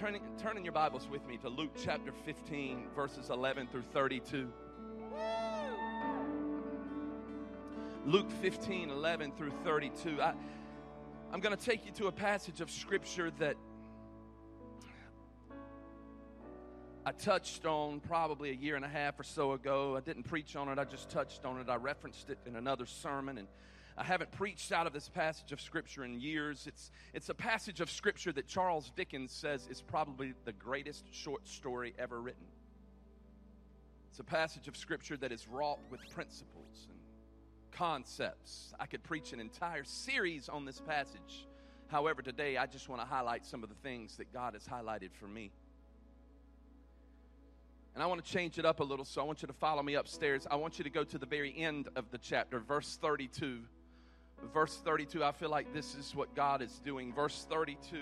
turning, turning your Bibles with me to Luke chapter 15, verses 11 through 32. Luke 15, 11 through 32. I, I'm going to take you to a passage of Scripture that I touched on probably a year and a half or so ago. I didn't preach on it, I just touched on it. I referenced it in another sermon. And I haven't preached out of this passage of Scripture in years. It's, it's a passage of Scripture that Charles Dickens says is probably the greatest short story ever written. It's a passage of Scripture that is wrought with principles and concepts. I could preach an entire series on this passage. However, today I just want to highlight some of the things that God has highlighted for me. And I want to change it up a little, so I want you to follow me upstairs. I want you to go to the very end of the chapter, verse 32 verse 32, I feel like this is what God is doing. Verse 32,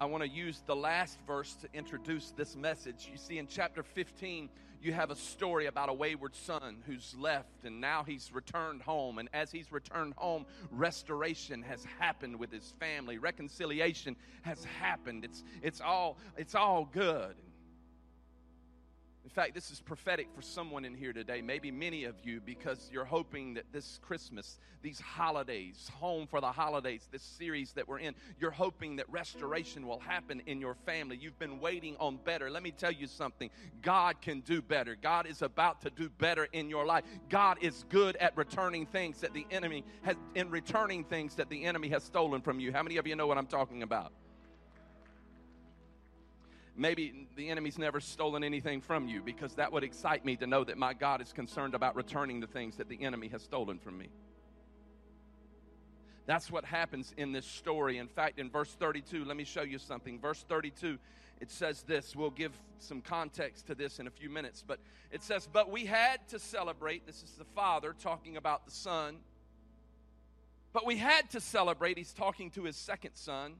I want to use the last verse to introduce this message. You see, in chapter 15, you have a story about a wayward son who's left and now he's returned home. And as he's returned home, restoration has happened with his family, reconciliation has happened. It's, it's, all, it's all good. In fact, this is prophetic for someone in here today, maybe many of you, because you're hoping that this Christmas, these holidays, home for the holidays, this series that we're in, you're hoping that restoration will happen in your family. You've been waiting on better. Let me tell you something God can do better. God is about to do better in your life. God is good at returning things that the enemy has, in returning things that the enemy has stolen from you. How many of you know what I'm talking about? Maybe the enemy's never stolen anything from you because that would excite me to know that my God is concerned about returning the things that the enemy has stolen from me. That's what happens in this story. In fact, in verse 32, let me show you something. Verse 32, it says this. We'll give some context to this in a few minutes, but it says, But we had to celebrate. This is the father talking about the son. But we had to celebrate. He's talking to his second son.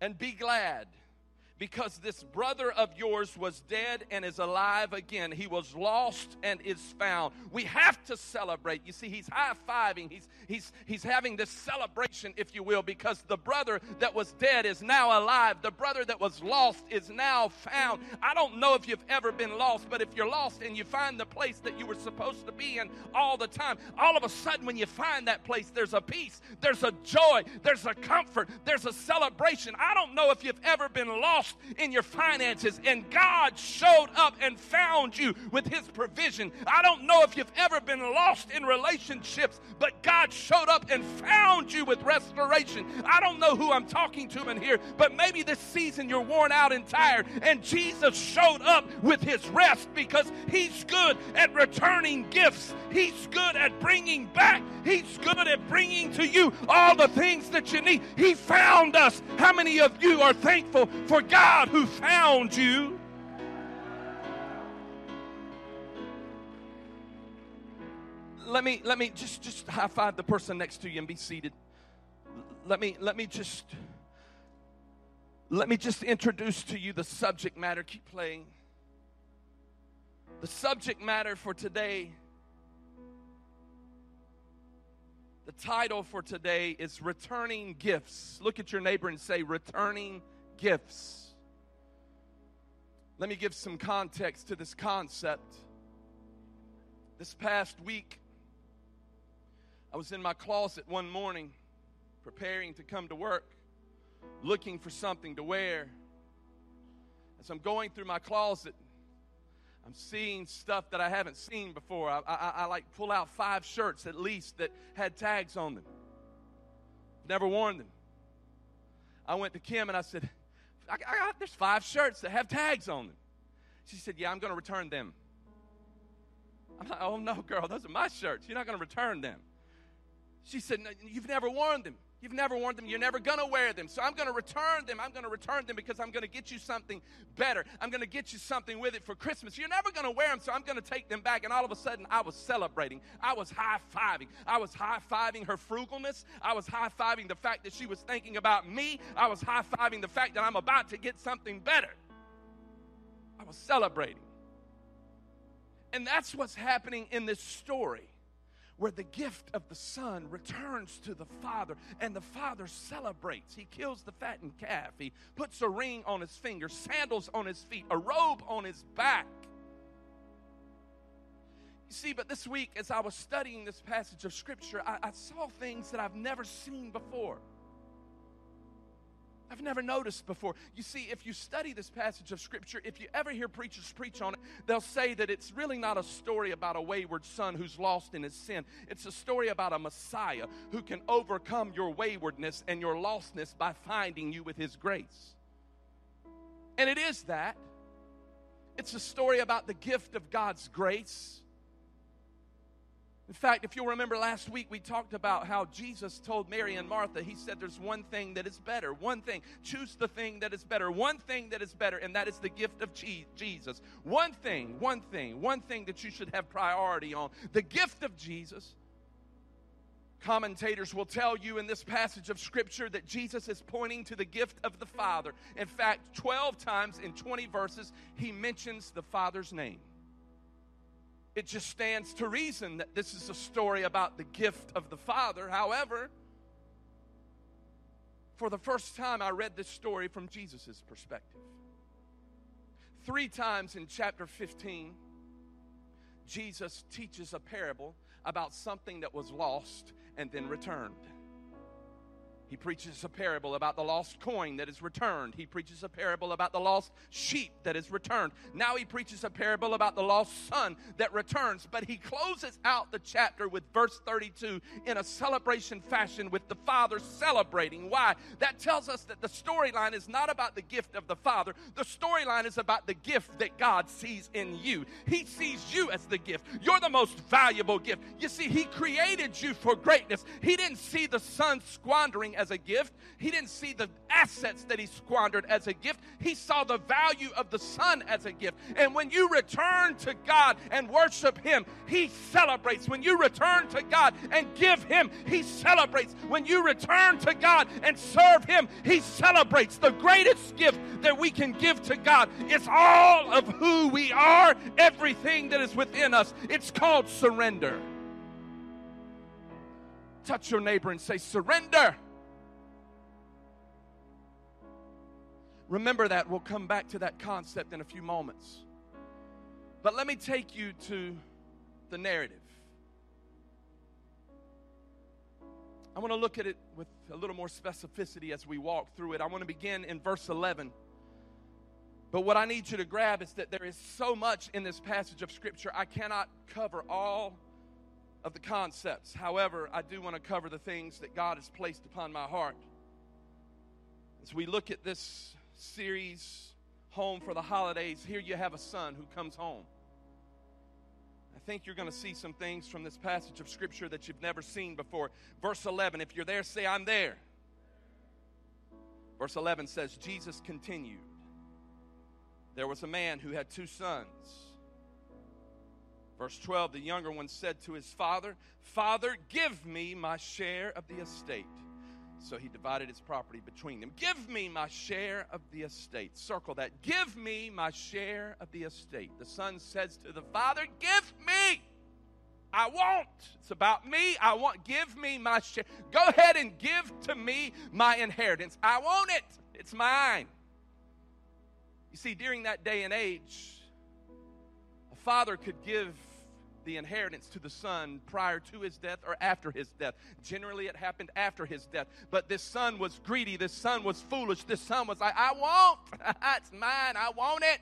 And be glad because this brother of yours was dead and is alive again. He was lost and is found. We have to celebrate. You see, he's high fiving, he's, he's, he's having this celebration, if you will, because the brother that was dead is now alive. The brother that was lost is now found. I don't know if you've ever been lost, but if you're lost and you find the place that you were supposed to be in all the time, all of a sudden when you find that place, there's a peace, there's a joy, there's a comfort, there's a celebration. I don't know if you've ever been lost in your finances and God showed up and found you with His provision. I don't know if you've ever been lost in relationships, but God showed up and found you with restoration. I don't know who I'm talking to in here, but maybe this season you're worn out and tired, and Jesus showed up with His rest because He's good at returning gifts. He's good at bringing back. He's good at bringing to you all the things that you need. He found us. How many of you are thankful for God? God who found you. Let me let me just just high five the person next to you and be seated. Let me let me just let me just introduce to you the subject matter. Keep playing. The subject matter for today The title for today is Returning Gifts. Look at your neighbor and say, Returning Gifts. Let me give some context to this concept. This past week, I was in my closet one morning preparing to come to work, looking for something to wear. As I'm going through my closet, I'm seeing stuff that I haven't seen before. I, I, I, like pull out five shirts at least that had tags on them. Never worn them. I went to Kim and I said, I, I got, there's five shirts that have tags on them. She said, Yeah, I'm going to return them. I'm like, Oh, no, girl, those are my shirts. You're not going to return them. She said, no, You've never worn them. You've never worn them. You're never going to wear them. So I'm going to return them. I'm going to return them because I'm going to get you something better. I'm going to get you something with it for Christmas. You're never going to wear them, so I'm going to take them back. And all of a sudden, I was celebrating. I was high fiving. I was high fiving her frugalness. I was high fiving the fact that she was thinking about me. I was high fiving the fact that I'm about to get something better. I was celebrating. And that's what's happening in this story. Where the gift of the son returns to the father and the father celebrates. He kills the fattened calf. He puts a ring on his finger, sandals on his feet, a robe on his back. You see, but this week, as I was studying this passage of scripture, I, I saw things that I've never seen before. I've never noticed before. You see, if you study this passage of Scripture, if you ever hear preachers preach on it, they'll say that it's really not a story about a wayward son who's lost in his sin. It's a story about a Messiah who can overcome your waywardness and your lostness by finding you with his grace. And it is that. It's a story about the gift of God's grace in fact, if you'll remember last week, we talked about how Jesus told Mary and Martha, He said, There's one thing that is better. One thing. Choose the thing that is better. One thing that is better, and that is the gift of Jesus. One thing, one thing, one thing that you should have priority on. The gift of Jesus. Commentators will tell you in this passage of Scripture that Jesus is pointing to the gift of the Father. In fact, 12 times in 20 verses, he mentions the Father's name it just stands to reason that this is a story about the gift of the Father. However, for the first time, I read this story from Jesus' perspective. Three times in chapter 15, Jesus teaches a parable about something that was lost and then returned. He preaches a parable about the lost coin that is returned. He preaches a parable about the lost sheep that is returned. Now he preaches a parable about the lost son that returns. But he closes out the chapter with verse 32 in a celebration fashion with the Father celebrating. Why? That tells us that the storyline is not about the gift of the Father, the storyline is about the gift that God sees in you. He sees you as the gift. You're the most valuable gift. You see, he created you for greatness. He didn't see the son squandering as a gift. He didn't see the assets that he squandered as a gift. He saw the value of the Son as a gift. And when you return to God and worship Him, He celebrates. When you return to God and give Him, He celebrates. When you return to God and serve Him, He celebrates. The greatest gift that we can give to God is all of who we are, everything that is within us. It's called surrender. Touch your neighbor and say, Surrender. Remember that. We'll come back to that concept in a few moments. But let me take you to the narrative. I want to look at it with a little more specificity as we walk through it. I want to begin in verse 11. But what I need you to grab is that there is so much in this passage of Scripture, I cannot cover all of the concepts. However, I do want to cover the things that God has placed upon my heart. As we look at this series, Home for the Holidays, here you have a son who comes home. I think you're going to see some things from this passage of Scripture that you've never seen before. Verse 11, if you're there, say, I'm there. Verse 11 says, Jesus continued. There was a man who had two sons. Verse 12, the younger one said to his father, Father, give me my share of the estate. So he divided his property between them. Give me my share of the estate. Circle that. Give me my share of the estate. The son says to the father, Give me. I want. It's about me. I want. Give me my share. Go ahead and give to me my inheritance. I want it. It's mine. You see, during that day and age, a father could give the inheritance to the son prior to his death or after his death. Generally, it happened after his death. But this son was greedy. This son was foolish. This son was like, I want. it's mine. I want it.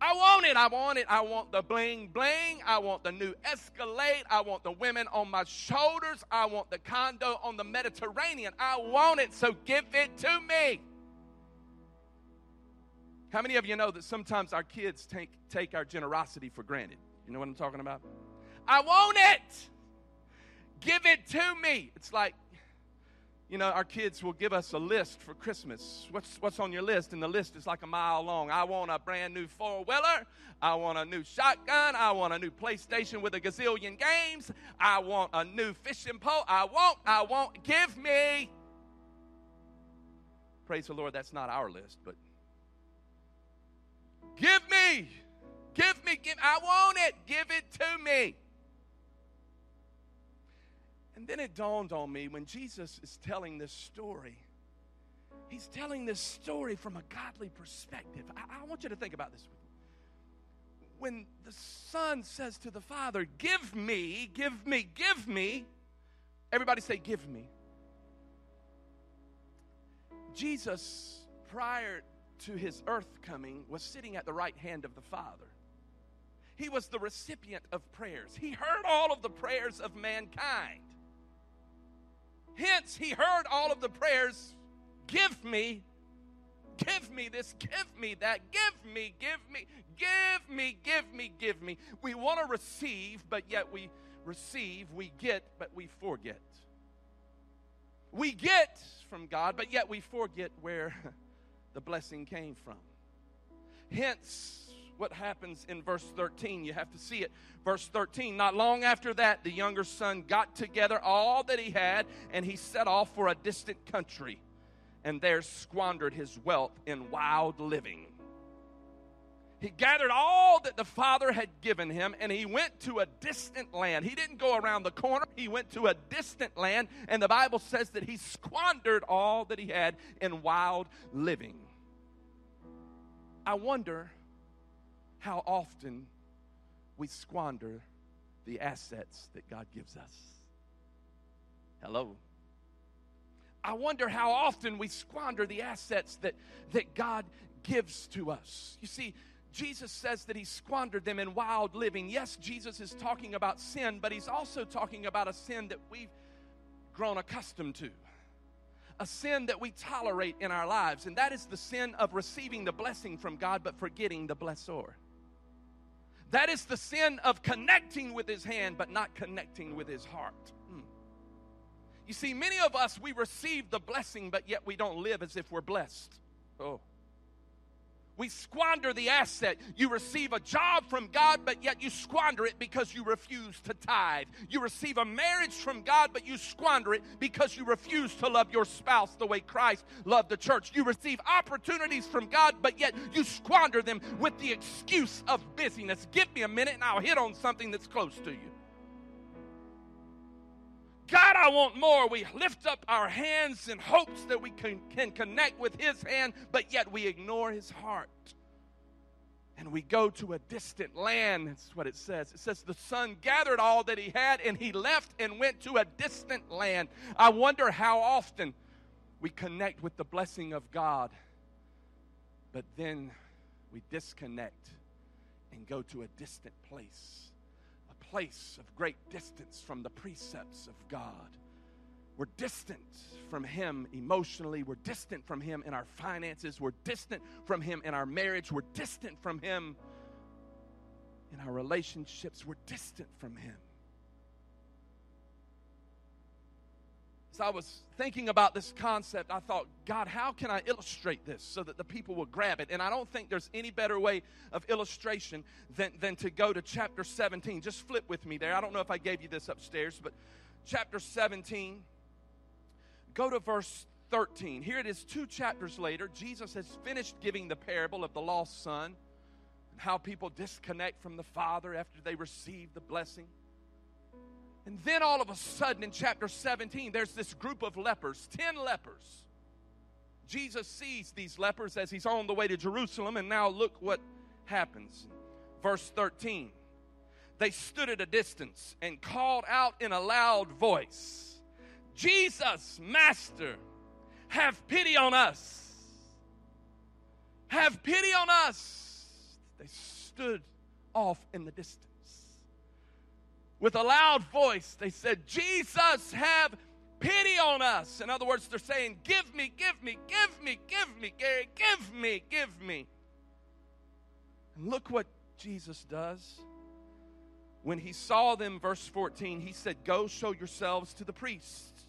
I want it. I want it. I want the bling bling. I want the new Escalade. I want the women on my shoulders. I want the condo on the Mediterranean. I want it. So give it to me. How many of you know that sometimes our kids take, take our generosity for granted? You know what I'm talking about? I want it. Give it to me. It's like, you know, our kids will give us a list for Christmas. What's, what's on your list? And the list is like a mile long. I want a brand new four wheeler. I want a new shotgun. I want a new PlayStation with a gazillion games. I want a new fishing pole. I want, I want, give me. Praise the Lord, that's not our list, but give me. Give me, give, I want it. Give it to me. And then it dawned on me when Jesus is telling this story, he's telling this story from a godly perspective. I, I want you to think about this. When the son says to the father, Give me, give me, give me, everybody say, Give me. Jesus, prior to his earth coming, was sitting at the right hand of the Father. He was the recipient of prayers. He heard all of the prayers of mankind. Hence, he heard all of the prayers Give me, give me this, give me that, give me, give me, give me, give me, give me. We want to receive, but yet we receive, we get, but we forget. We get from God, but yet we forget where the blessing came from. Hence, what happens in verse 13. You have to see it. Verse 13 Not long after that, the younger son got together all that he had, and he set off for a distant country, and there squandered his wealth in wild living. He gathered all that the father had given him and he went to a distant land. He didn't go around the corner, he went to a distant land. And the Bible says that he squandered all that he had in wild living. I wonder how often we squander the assets that God gives us. Hello. I wonder how often we squander the assets that, that God gives to us. You see, Jesus says that he squandered them in wild living. Yes, Jesus is talking about sin, but he's also talking about a sin that we've grown accustomed to. A sin that we tolerate in our lives, and that is the sin of receiving the blessing from God but forgetting the blessor. That is the sin of connecting with his hand but not connecting with his heart. Hmm. You see, many of us, we receive the blessing, but yet we don't live as if we're blessed. Oh. We squander the asset. You receive a job from God, but yet you squander it because you refuse to tithe. You receive a marriage from God, but you squander it because you refuse to love your spouse the way Christ loved the church. You receive opportunities from God, but yet you squander them with the excuse of busyness. Give me a minute and I'll hit on something that's close to you. God, I want more. We lift up our hands in hopes that we can, can connect with His hand, but yet we ignore His heart. And we go to a distant land. That's what it says. It says the son gathered all that he had and he left and went to a distant land. I wonder how often we connect with the blessing of God, but then we disconnect and go to a distant place place of great distance from the precepts of God. We're distant from Him emotionally. We're distant from Him in our finances. We're distant from Him in our marriage. We're distant from Him in our relationships. We're distant from Him. As I was thinking about this concept, I thought, God, how can I illustrate this so that the people will grab it? And I don't think there's any better way of illustration than, than to go to chapter 17. Just flip with me there. I don't know if I gave you this upstairs, but chapter 17, go to verse 13. Here it is, two chapters later. Jesus has finished giving the parable of the lost son, and how people disconnect from the Father after they receive the blessing. And then all of a sudden in chapter 17, there's this group of lepers, 10 lepers. Jesus sees these lepers as he's on the way to Jerusalem, and now look what happens. Verse 13 They stood at a distance and called out in a loud voice, Jesus, Master, have pity on us. Have pity on us. They stood off in the distance with a loud voice, they said, Jesus, have pity on us. In other words, they're saying, Give me, give me, give me, give me, Gary, give me, give me. And look what Jesus does. When he saw them, verse 14, he said, Go show yourselves to the priests.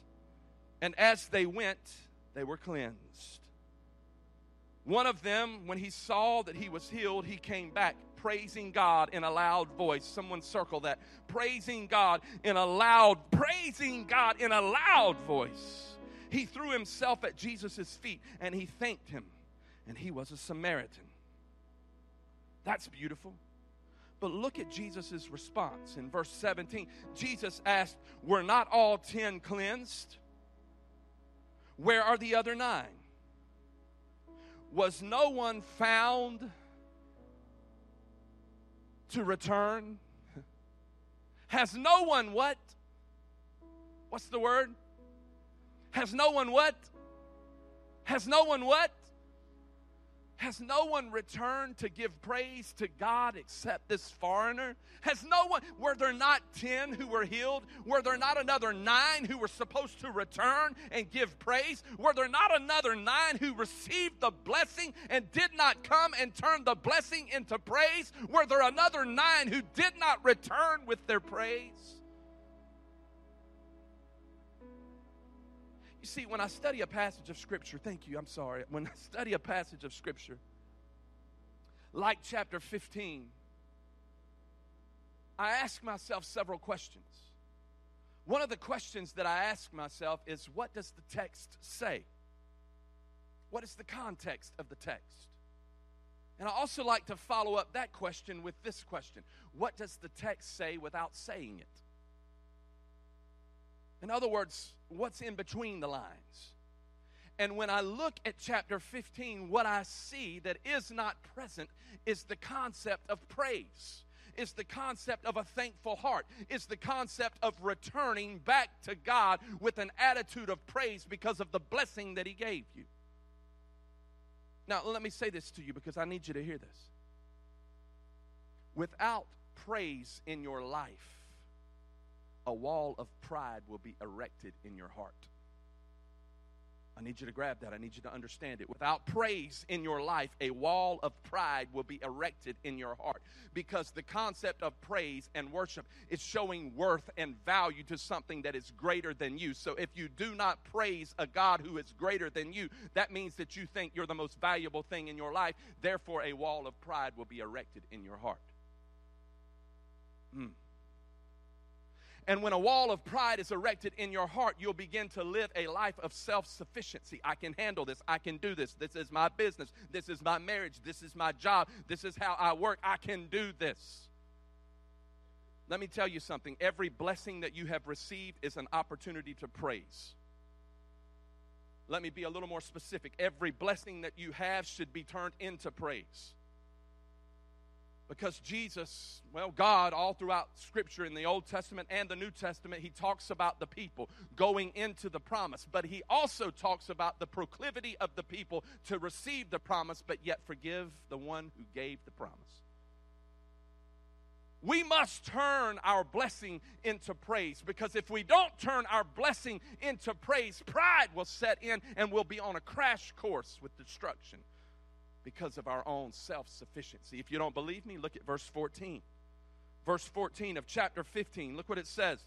And as they went, they were cleansed. One of them, when he saw that he was healed, he came back praising God in a loud voice. Someone circle that. Praising God in a loud, praising God in a loud voice. He threw himself at Jesus' feet and he thanked him. And he was a Samaritan. That's beautiful. But look at Jesus' response in verse 17. Jesus asked, Were not all ten cleansed? Where are the other nine? Was no one found to return? Has no one what? What's the word? Has no one what? Has no one what? Has no one returned to give praise to God except this foreigner? Has no one, were there not 10 who were healed? Were there not another nine who were supposed to return and give praise? Were there not another nine who received the blessing and did not come and turn the blessing into praise? Were there another nine who did not return with their praise? You see, when I study a passage of Scripture, thank you, I'm sorry. When I study a passage of Scripture, like chapter 15, I ask myself several questions. One of the questions that I ask myself is what does the text say? What is the context of the text? And I also like to follow up that question with this question What does the text say without saying it? In other words, what's in between the lines? And when I look at chapter 15, what I see that is not present is the concept of praise, is the concept of a thankful heart, is the concept of returning back to God with an attitude of praise because of the blessing that He gave you. Now, let me say this to you because I need you to hear this. Without praise in your life, a wall of pride will be erected in your heart. I need you to grab that. I need you to understand it. Without praise in your life, a wall of pride will be erected in your heart because the concept of praise and worship is showing worth and value to something that is greater than you. So if you do not praise a God who is greater than you, that means that you think you're the most valuable thing in your life. Therefore, a wall of pride will be erected in your heart. Hmm. And when a wall of pride is erected in your heart, you'll begin to live a life of self sufficiency. I can handle this. I can do this. This is my business. This is my marriage. This is my job. This is how I work. I can do this. Let me tell you something every blessing that you have received is an opportunity to praise. Let me be a little more specific. Every blessing that you have should be turned into praise. Because Jesus, well, God, all throughout Scripture in the Old Testament and the New Testament, He talks about the people going into the promise. But He also talks about the proclivity of the people to receive the promise, but yet forgive the one who gave the promise. We must turn our blessing into praise because if we don't turn our blessing into praise, pride will set in and we'll be on a crash course with destruction because of our own self sufficiency. If you don't believe me, look at verse 14. Verse 14 of chapter 15. Look what it says.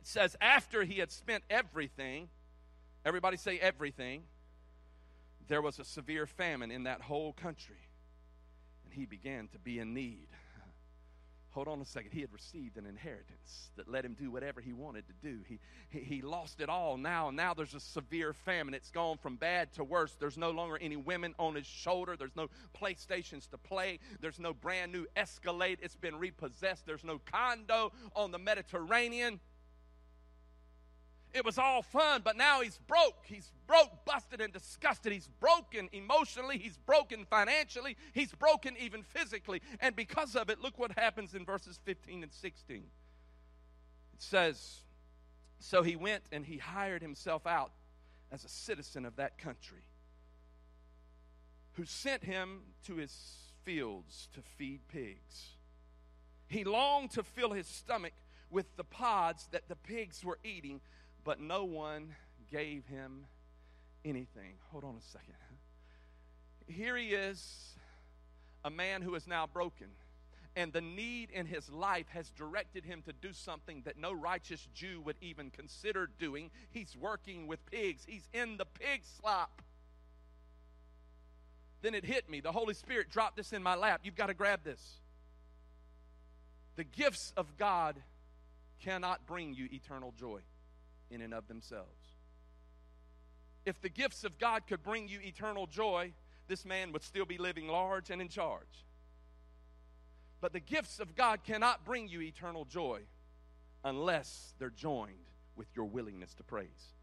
It says, After he had spent everything, everybody say everything, there was a severe famine in that whole country, and he began to be in need hold on a second. He had received an inheritance that let him do whatever he wanted to do. He, he, he lost it all now, and now there's a severe famine. It's gone from bad to worse. There's no longer any women on his shoulder. There's no PlayStations to play. There's no brand new Escalade. It's been repossessed. There's no condo on the Mediterranean. It was all fun, but now he's broke. He's broke, busted, and disgusted. He's broken emotionally. He's broken financially. He's broken even physically. And because of it, look what happens in verses 15 and 16. It says, So he went and he hired himself out as a citizen of that country, who sent him to his fields to feed pigs. He longed to fill his stomach with the pods that the pigs were eating but no one gave him anything. Hold on a second. Here he is, a man who is now broken. And the need in his life has directed him to do something that no righteous Jew would even consider doing. He's working with pigs, he's in the pig slop. Then it hit me. The Holy Spirit dropped this in my lap. You've got to grab this. The gifts of God cannot bring you eternal joy in and of themselves. If the gifts of God could bring you eternal joy, this man would still be living large and in charge. But the gifts of God cannot bring you eternal joy unless they're joined with your willingness to praise.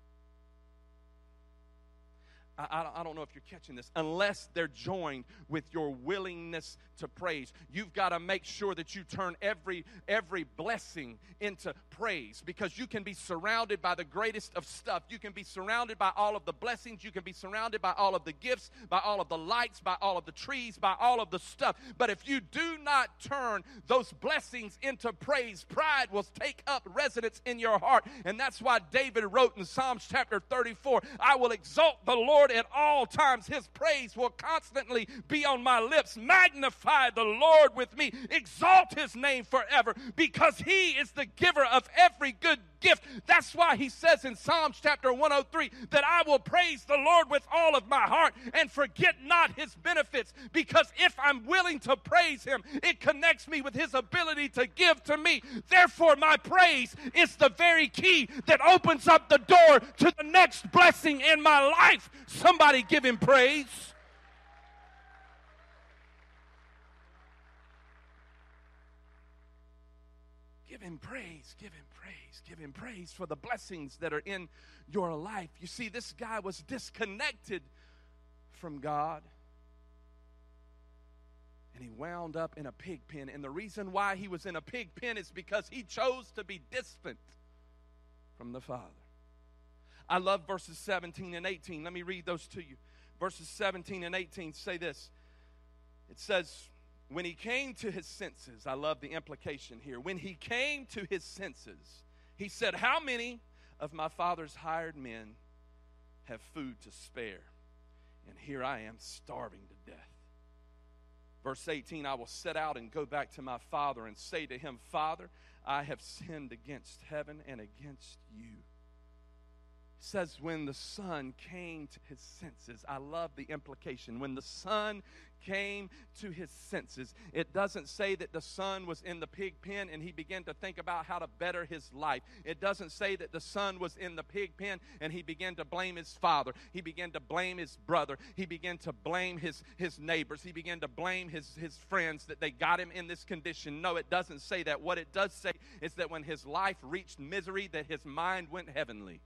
I, I, don't know if you're catching this, unless they're joined with your willingness to praise. You've got to make sure that you turn every every blessing into praise because you can be surrounded by the greatest of stuff. You can be surrounded by all of the blessings, you can be surrounded by all of the gifts, by all of the lights, by all of the trees, by all of the stuff. But if you do not turn those blessings into praise, pride will take up residence in your heart. And that's why David wrote in Psalms chapter 34, I will exalt the Lord Lord at all times. His praise will constantly be on my lips. Magnify the Lord with me. Exalt his name forever because he is the giver of every good gift. That's why he says in Psalms chapter 103 that I will praise the Lord with all of my heart and forget not his benefits. Because if I'm willing to praise him, it connects me with his ability to give to me. Therefore, my praise is the very key that opens up the door to the next blessing in my life. Somebody give him praise. Give him praise, give him praise, give him praise for the blessings that are in your life. You see, this guy was disconnected from God. And he wound up in a pig pen. And the reason why he was in a pig pen is because he chose to be distant from the Father. I love verses 17 and 18. Let me read those to you. Verses 17 and 18 say this it says, when he came to his senses, I love the implication here. When he came to his senses, he said, How many of my father's hired men have food to spare? And here I am starving to death. Verse 18 I will set out and go back to my father and say to him, Father, I have sinned against heaven and against you says when the son came to his senses. I love the implication. When the son came to his senses. It doesn't say that the son was in the pig pen and he began to think about how to better his life. It doesn't say that the son was in the pig pen and he began to blame his father. He began to blame his brother. He began to blame his his neighbors. He began to blame his his friends that they got him in this condition. No it doesn't say that. What it does say is that when his life reached misery that his mind went heavenly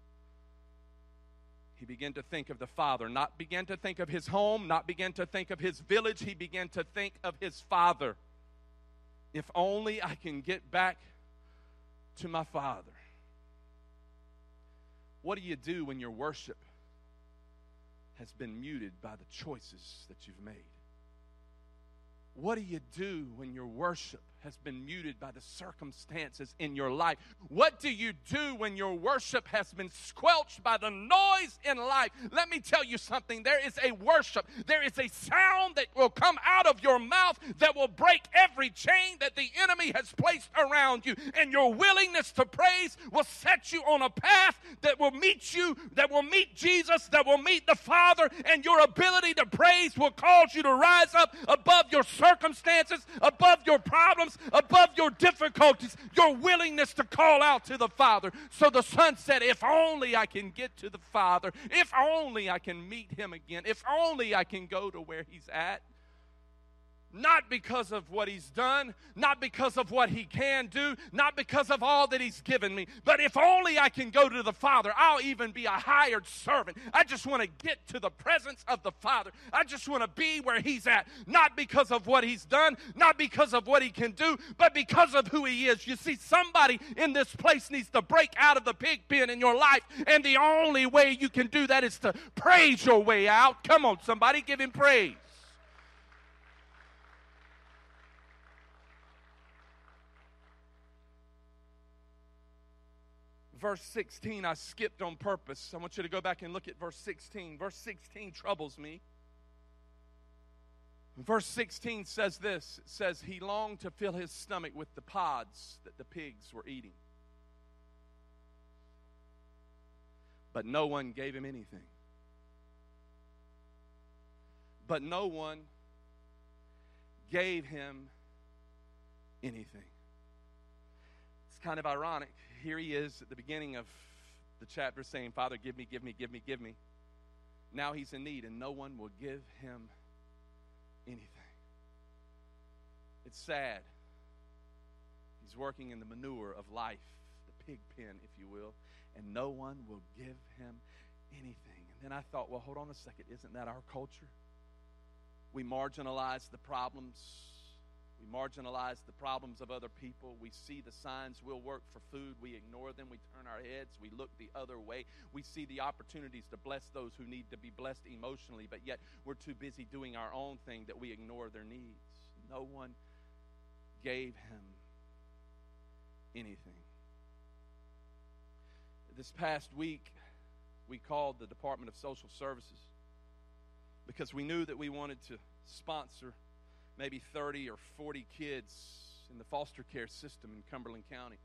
he began to think of the Father, not began to think of his home, not began to think of his village. He began to think of his Father. If only I can get back to my Father. What do you do when your worship has been muted by the choices that you've made? What do you do when your worship has been muted by the circumstances in your life? What do you do when your worship has been squelched by the noise in life? Let me tell you something. There is a worship, there is a sound that will come out of your mouth that will break every chain that the enemy has placed around you. And your willingness to praise will set you on a path that will meet you, that will meet Jesus, that will meet the Father, and your ability to praise will cause you to rise up above your circumstances, above your problems, above your difficulties, your willingness to call out to the Father. So the Son said, If only I can get to the Father, if only I can meet Him again, if only I can go to where He's at not because of what he's done, not because of what he can do, not because of all that he's given me, but if only I can go to the Father, I'll even be a hired servant. I just want to get to the presence of the Father. I just want to be where he's at, not because of what he's done, not because of what he can do, but because of who he is. You see, somebody in this place needs to break out of the pig pen in your life, and the only way you can do that is to praise your way out. Come on, somebody, give him praise. Verse 16, I skipped on purpose. I want you to go back and look at verse 16. Verse 16 troubles me. Verse 16 says this it says, He longed to fill his stomach with the pods that the pigs were eating. But no one gave him anything. But no one gave him anything. It's kind of ironic here he is at the beginning of the chapter saying, Father, give me, give me, give me, give me. Now he's in need, and no one will give him anything. It's sad He's working in the manure of life, the pig pen, if you will, and no one will give him anything. And then I thought, well, hold on a second. Isn't that our culture? We marginalize the problems we marginalize the problems of other people. We see the signs we'll work for food. We ignore them. We turn our heads. We look the other way. We see the opportunities to bless those who need to be blessed emotionally, but yet we're too busy doing our own thing that we ignore their needs. No one gave him anything. This past week, we called the Department of Social Services because we knew that we wanted to sponsor maybe 30 or 40 kids in the foster care system in Cumberland County.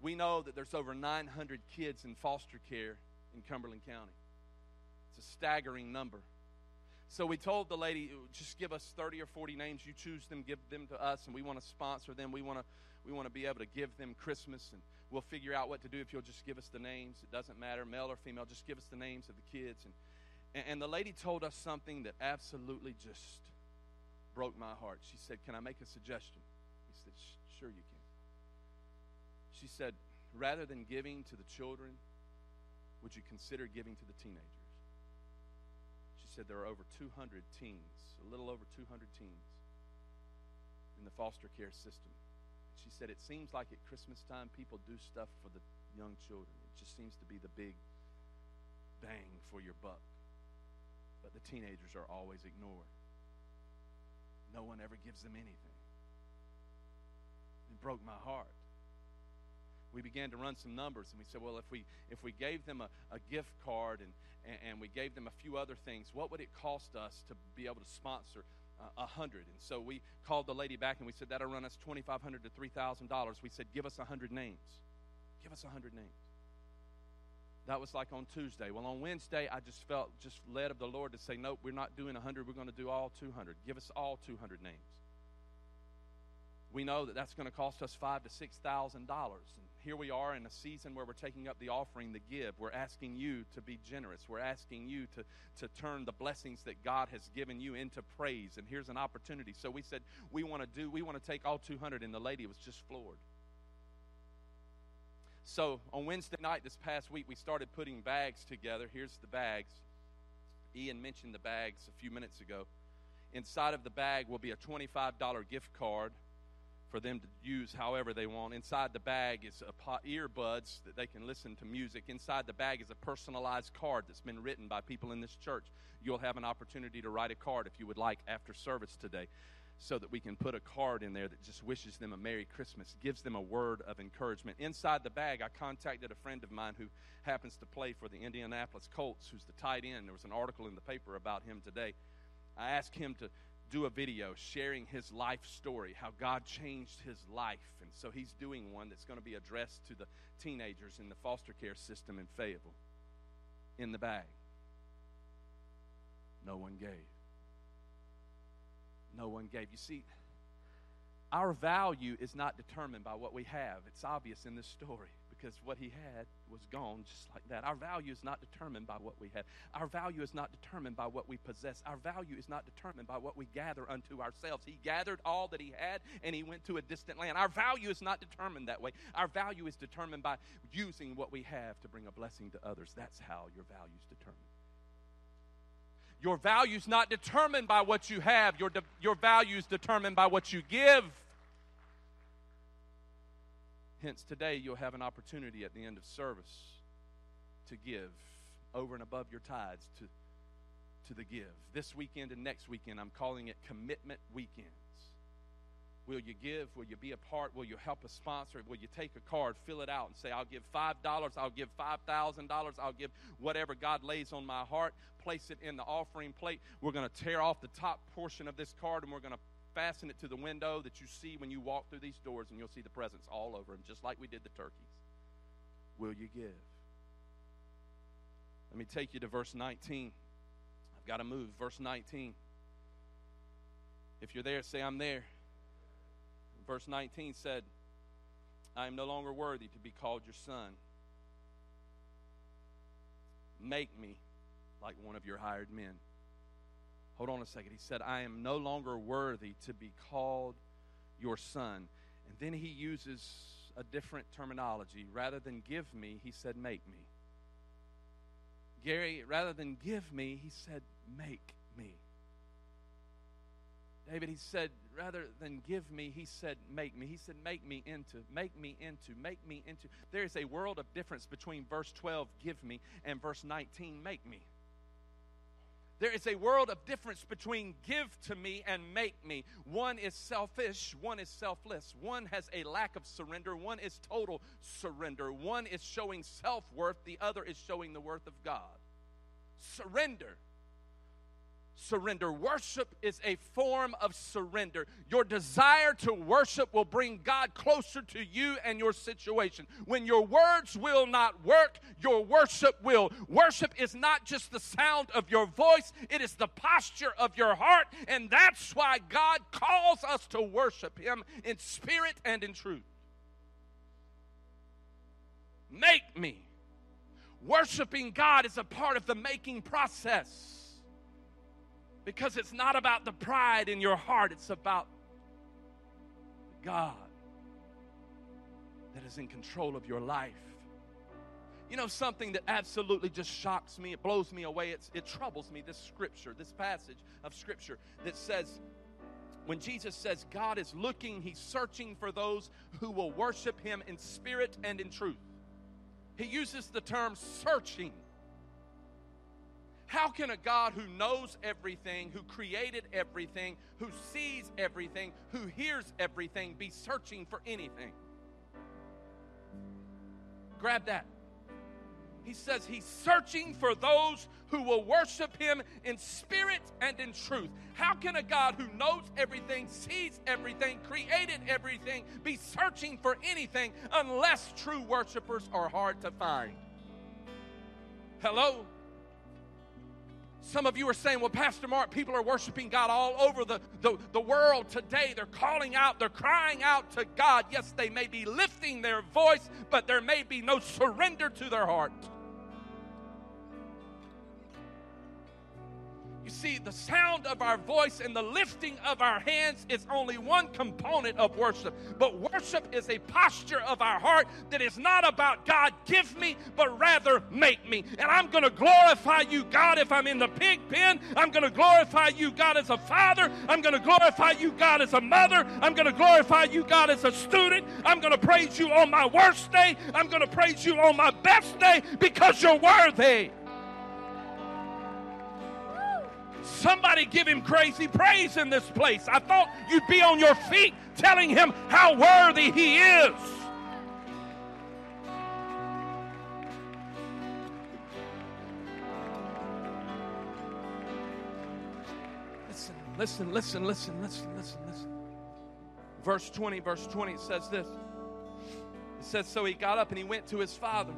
We know that there's over 900 kids in foster care in Cumberland County. It's a staggering number. So we told the lady, just give us 30 or 40 names. You choose them, give them to us, and we want to sponsor them. We want to, we want to be able to give them Christmas, and we'll figure out what to do if you'll just give us the names. It doesn't matter, male or female, just give us the names of the kids. And, and the lady told us something that absolutely just broke my heart. She said, Can I make a suggestion? He said, Sure, you can. She said, Rather than giving to the children, would you consider giving to the teenagers? She said, There are over 200 teens, a little over 200 teens in the foster care system. She said, It seems like at Christmas time, people do stuff for the young children. It just seems to be the big bang for your buck. But the teenagers are always ignored no one ever gives them anything. It broke my heart. We began to run some numbers and we said, well, if we if we gave them a, a gift card and, and, and we gave them a few other things, what would it cost us to be able to sponsor uh, a hundred. And so we called the lady back and we said that'll run us twenty five hundred to three thousand dollars. We said, give us a hundred names. Give us a hundred names. That was like on Tuesday. Well, on Wednesday, I just felt just led of the Lord to say, nope, we're not doing 100. We're going to do all 200. Give us all 200 names. We know that that's going to cost us five to six thousand dollars. And here we are in a season where we're taking up the offering, the give. We're asking you to be generous. We're asking you to to turn the blessings that God has given you into praise. And here's an opportunity. So we said we want to do. We want to take all 200. And the lady was just floored. So on Wednesday night this past week, we started putting bags together. Here's the bags. Ian mentioned the bags a few minutes ago. Inside of the bag will be a $25 gift card for them to use however they want. Inside the bag is a pot, earbuds that they can listen to music. Inside the bag is a personalized card that's been written by people in this church. You'll have an opportunity to write a card if you would like after service today so that we can put a card in there that just wishes them a Merry Christmas, gives them a word of encouragement. Inside the bag, I contacted a friend of mine who happens to play for the Indianapolis Colts, who's the tight end. There was an article in the paper about him today. I asked him to do a video sharing his life story, how God changed his life. And so he's doing one that's going to be addressed to the teenagers in the foster care system in Fayetteville. In the bag, no one gave no one gave. You see, our value is not determined by what we have. It's obvious in this story because what he had was gone just like that. Our value is not determined by what we have. Our value is not determined by what we possess. Our value is not determined by what we gather unto ourselves. He gathered all that he had and he went to a distant land. Our value is not determined that way. Our value is determined by using what we have to bring a blessing to others. That's how your value is determined. Your value's not determined by what you have, your, de- your value is determined by what you give. Hence, today you'll have an opportunity at the end of service to give over and above your tithes to, to the give. This weekend and next weekend, I'm calling it Commitment Weekend. Will you give? Will you be a part? Will you help a sponsor? Will you take a card, fill it out, and say, I'll give $5, I'll give $5,000, I'll give whatever God lays on my heart? Place it in the offering plate. We're going to tear off the top portion of this card and we're going to fasten it to the window that you see when you walk through these doors, and you'll see the presents all over them, just like we did the turkeys. Will you give? Let me take you to verse 19. I've got to move. Verse 19. If you're there, say, I'm there. Verse 19 said, I am no longer worthy to be called your son. Make me like one of your hired men. Hold on a second. He said, I am no longer worthy to be called your son. And then he uses a different terminology. Rather than give me, he said, make me. Gary, rather than give me, he said, make me. David, he said, rather than give me, he said, make me. He said, make me into, make me into, make me into. There is a world of difference between verse 12, give me, and verse 19, make me. There is a world of difference between give to me and make me. One is selfish, one is selfless. One has a lack of surrender, one is total surrender. One is showing self worth, the other is showing the worth of God. Surrender surrender. Worship is a form of surrender. Your desire to worship will bring God closer to you and your situation. When your words will not work, your worship will. Worship is not just the sound of your voice, it is the posture of your heart. And that's why God calls us to worship Him in spirit and in truth. Make me. Worshiping God is a part of the making process. Because it's not about the pride in your heart, it's about God that is in control of your life. You know, something that absolutely just shocks me, it blows me away, it's, it troubles me, this scripture, this passage of scripture that says, when Jesus says God is looking, He's searching for those who will worship Him in spirit and in truth. He uses the term searching. How can a God who knows everything, who created everything, who sees everything, who hears everything, be searching for anything? Grab that. He says he's searching for those who will worship him in spirit and in truth. How can a God who knows everything, sees everything, created everything, be searching for anything unless true worshipers are hard to find? Hello? Some of you are saying, well, Pastor Mark, people are worshiping God all over the, the, the, world today. They're calling out, they're crying out to God. Yes, they may be lifting their voice, but there may be no surrender to their heart. You see, the sound of our voice and the lifting of our hands is only one component of worship. But worship is a posture of our heart that is not about God, give me, but rather make me. And I'm going to glorify you, God, if I'm in the pig pen. I'm going to glorify you, God, as a father. I'm going to glorify you, God, as a mother. I'm going to glorify you, God, as a student. I'm going to praise you on my worst day. I'm going to praise you on my best day because you're worthy. Somebody give him crazy praise in this place. I thought you'd be on your feet telling him how worthy he is. Listen, listen, listen, listen, listen, listen, listen. Verse 20, verse 20, it says this. It says, So he got up and he went to his father.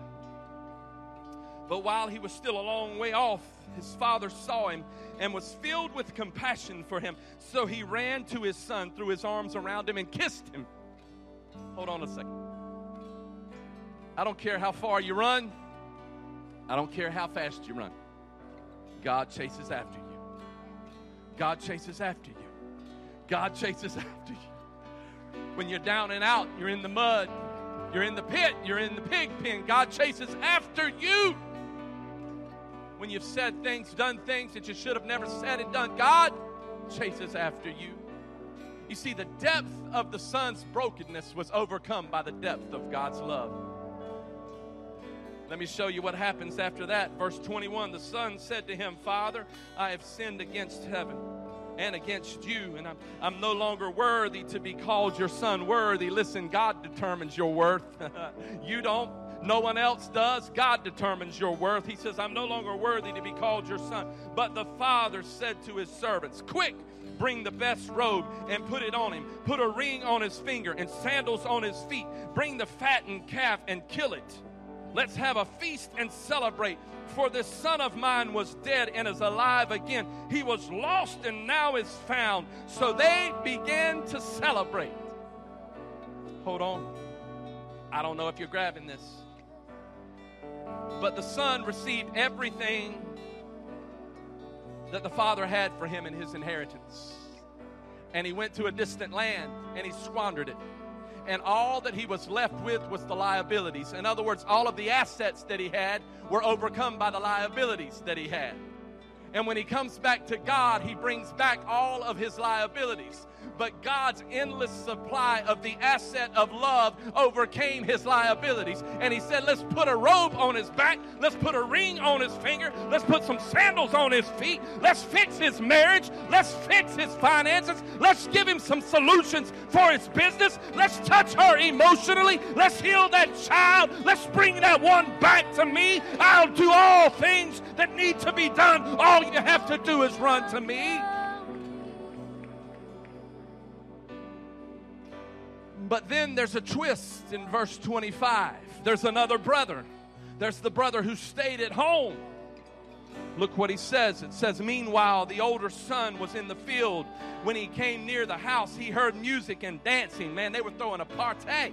But while he was still a long way off, his father saw him and was filled with compassion for him. So he ran to his son, threw his arms around him, and kissed him. Hold on a second. I don't care how far you run, I don't care how fast you run. God chases after you. God chases after you. God chases after you. When you're down and out, you're in the mud, you're in the pit, you're in the pig pen. God chases after you when you've said things, done things that you should have never said and done. God chases after you. You see, the depth of the son's brokenness was overcome by the depth of God's love. Let me show you what happens after that. Verse 21 The son said to him, Father, I have sinned against heaven and against you, and I'm, I'm no longer worthy to be called your son. Worthy. Listen, God determines your worth. you don't. No one else does. God determines your worth. He says, I'm no longer worthy to be called your son. But the father said to his servants, Quick, bring the best robe and put it on him. Put a ring on his finger and sandals on his feet. Bring the fattened calf and kill it. Let's have a feast and celebrate. For this son of mine was dead and is alive again. He was lost and now is found. So they began to celebrate. Hold on. I don't know if you're grabbing this. But the son received everything that the father had for him in his inheritance. And he went to a distant land and he squandered it. and all that he was left with was the liabilities. In other words, all of the assets that he had were overcome by the liabilities that he had. And when he comes back to God, he brings back all of his liabilities. But God's endless supply of the asset of love overcame his liabilities. And he said, Let's put a robe on his back, let's put a ring on his finger, let's put some sandals on his feet, let's fix his marriage, let's fix his finances, let's give him some solutions for his business, let's touch her emotionally, let's heal that child, let's bring that one back to me. I'll do all things that need to be done. You have to do is run to me. But then there's a twist in verse 25. There's another brother. There's the brother who stayed at home. Look what he says. It says, Meanwhile, the older son was in the field. When he came near the house, he heard music and dancing. Man, they were throwing a party.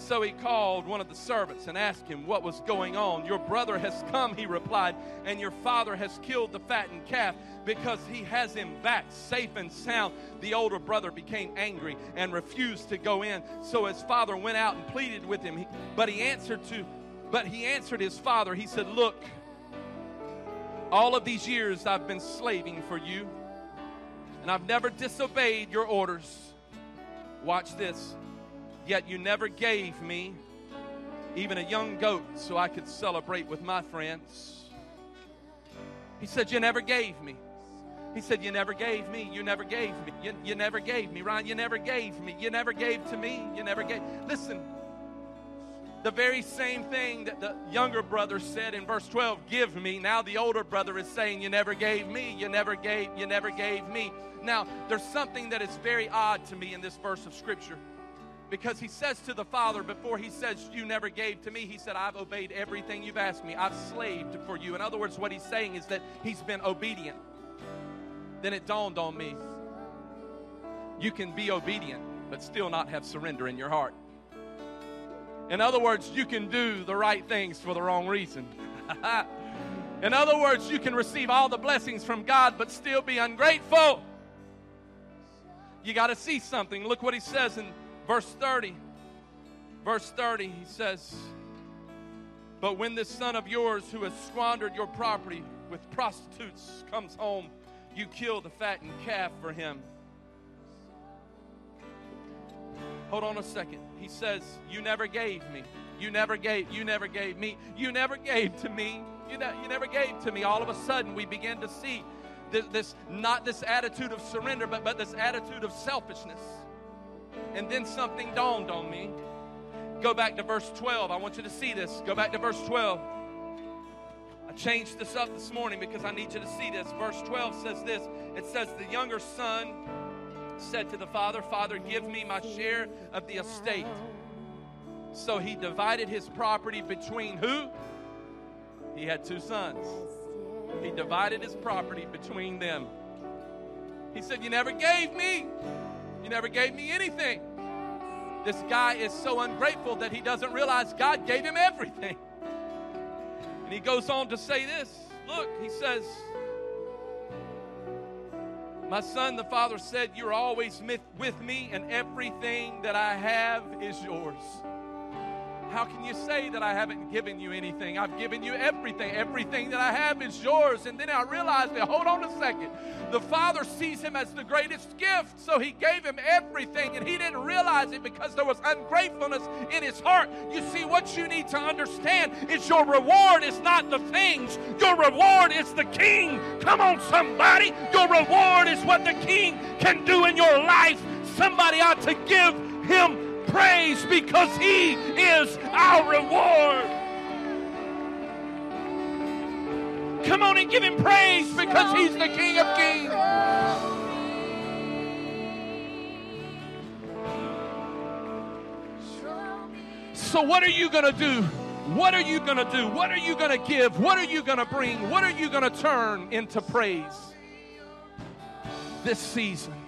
So he called one of the servants and asked him what was going on. Your brother has come, he replied, and your father has killed the fattened calf because he has him back safe and sound. The older brother became angry and refused to go in. So his father went out and pleaded with him. But he answered to but he answered his father. He said, "Look, all of these years I've been slaving for you, and I've never disobeyed your orders. Watch this. Yet you never gave me even a young goat so I could celebrate with my friends." He said, You never gave me. He said, You never gave me. You never gave me. You, you never gave me. Ryan, you never gave me. You never gave to me. You never gave. Listen, the very same thing that the younger brother said in verse 12, give me. Now the older brother is saying, You never gave me. You never gave, you never gave me. Now, there's something that is very odd to me in this verse of scripture. Because he says to the father, before he says, You never gave to me, he said, I've obeyed everything you've asked me. I've slaved for you. In other words, what he's saying is that he's been obedient then it dawned on me you can be obedient, but still not have surrender in your heart. In other words, you can do the right things for the wrong reason. in other words, you can receive all the blessings from God, but still be ungrateful. You got to see something. Look what he says in verse 30. Verse 30, he says, But when this son of yours who has squandered your property with prostitutes comes home, you kill the fattened calf for him. Hold on a second. He says, You never gave me. You never gave, you never gave me. You never gave to me. You, ne- you never gave to me. All of a sudden, we begin to see this, this, not this attitude of surrender, but, but this attitude of selfishness. And then something dawned on me. Go back to verse 12. I want you to see this. Go back to verse 12. I changed this up this morning because I need you to see this. Verse 12 says this it says, The younger son said to the father, Father, give me my share of the estate. So he divided his property between who? He had two sons. He divided his property between them. He said, You never gave me. You never gave me anything. This guy is so ungrateful that he doesn't realize God gave him everything. And he goes on to say this Look, he says, My son, the father said, You're always with me, and everything that I have is yours. How can you say that I haven't given you anything? I've given you everything. Everything that I have is yours. And then I realized that, hold on a second. The Father sees him as the greatest gift, so he gave him everything, and he didn't realize it because there was ungratefulness in his heart. You see, what you need to understand is your reward is not the things, your reward is the King. Come on, somebody. Your reward is what the King can do in your life. Somebody ought to give him praise because He is our reward. Come on and give Him praise because He's the King of Kings. So, what are you going to do? What are you going to do? What are you going to give? What are you going to bring? What are you going to turn into praise this season?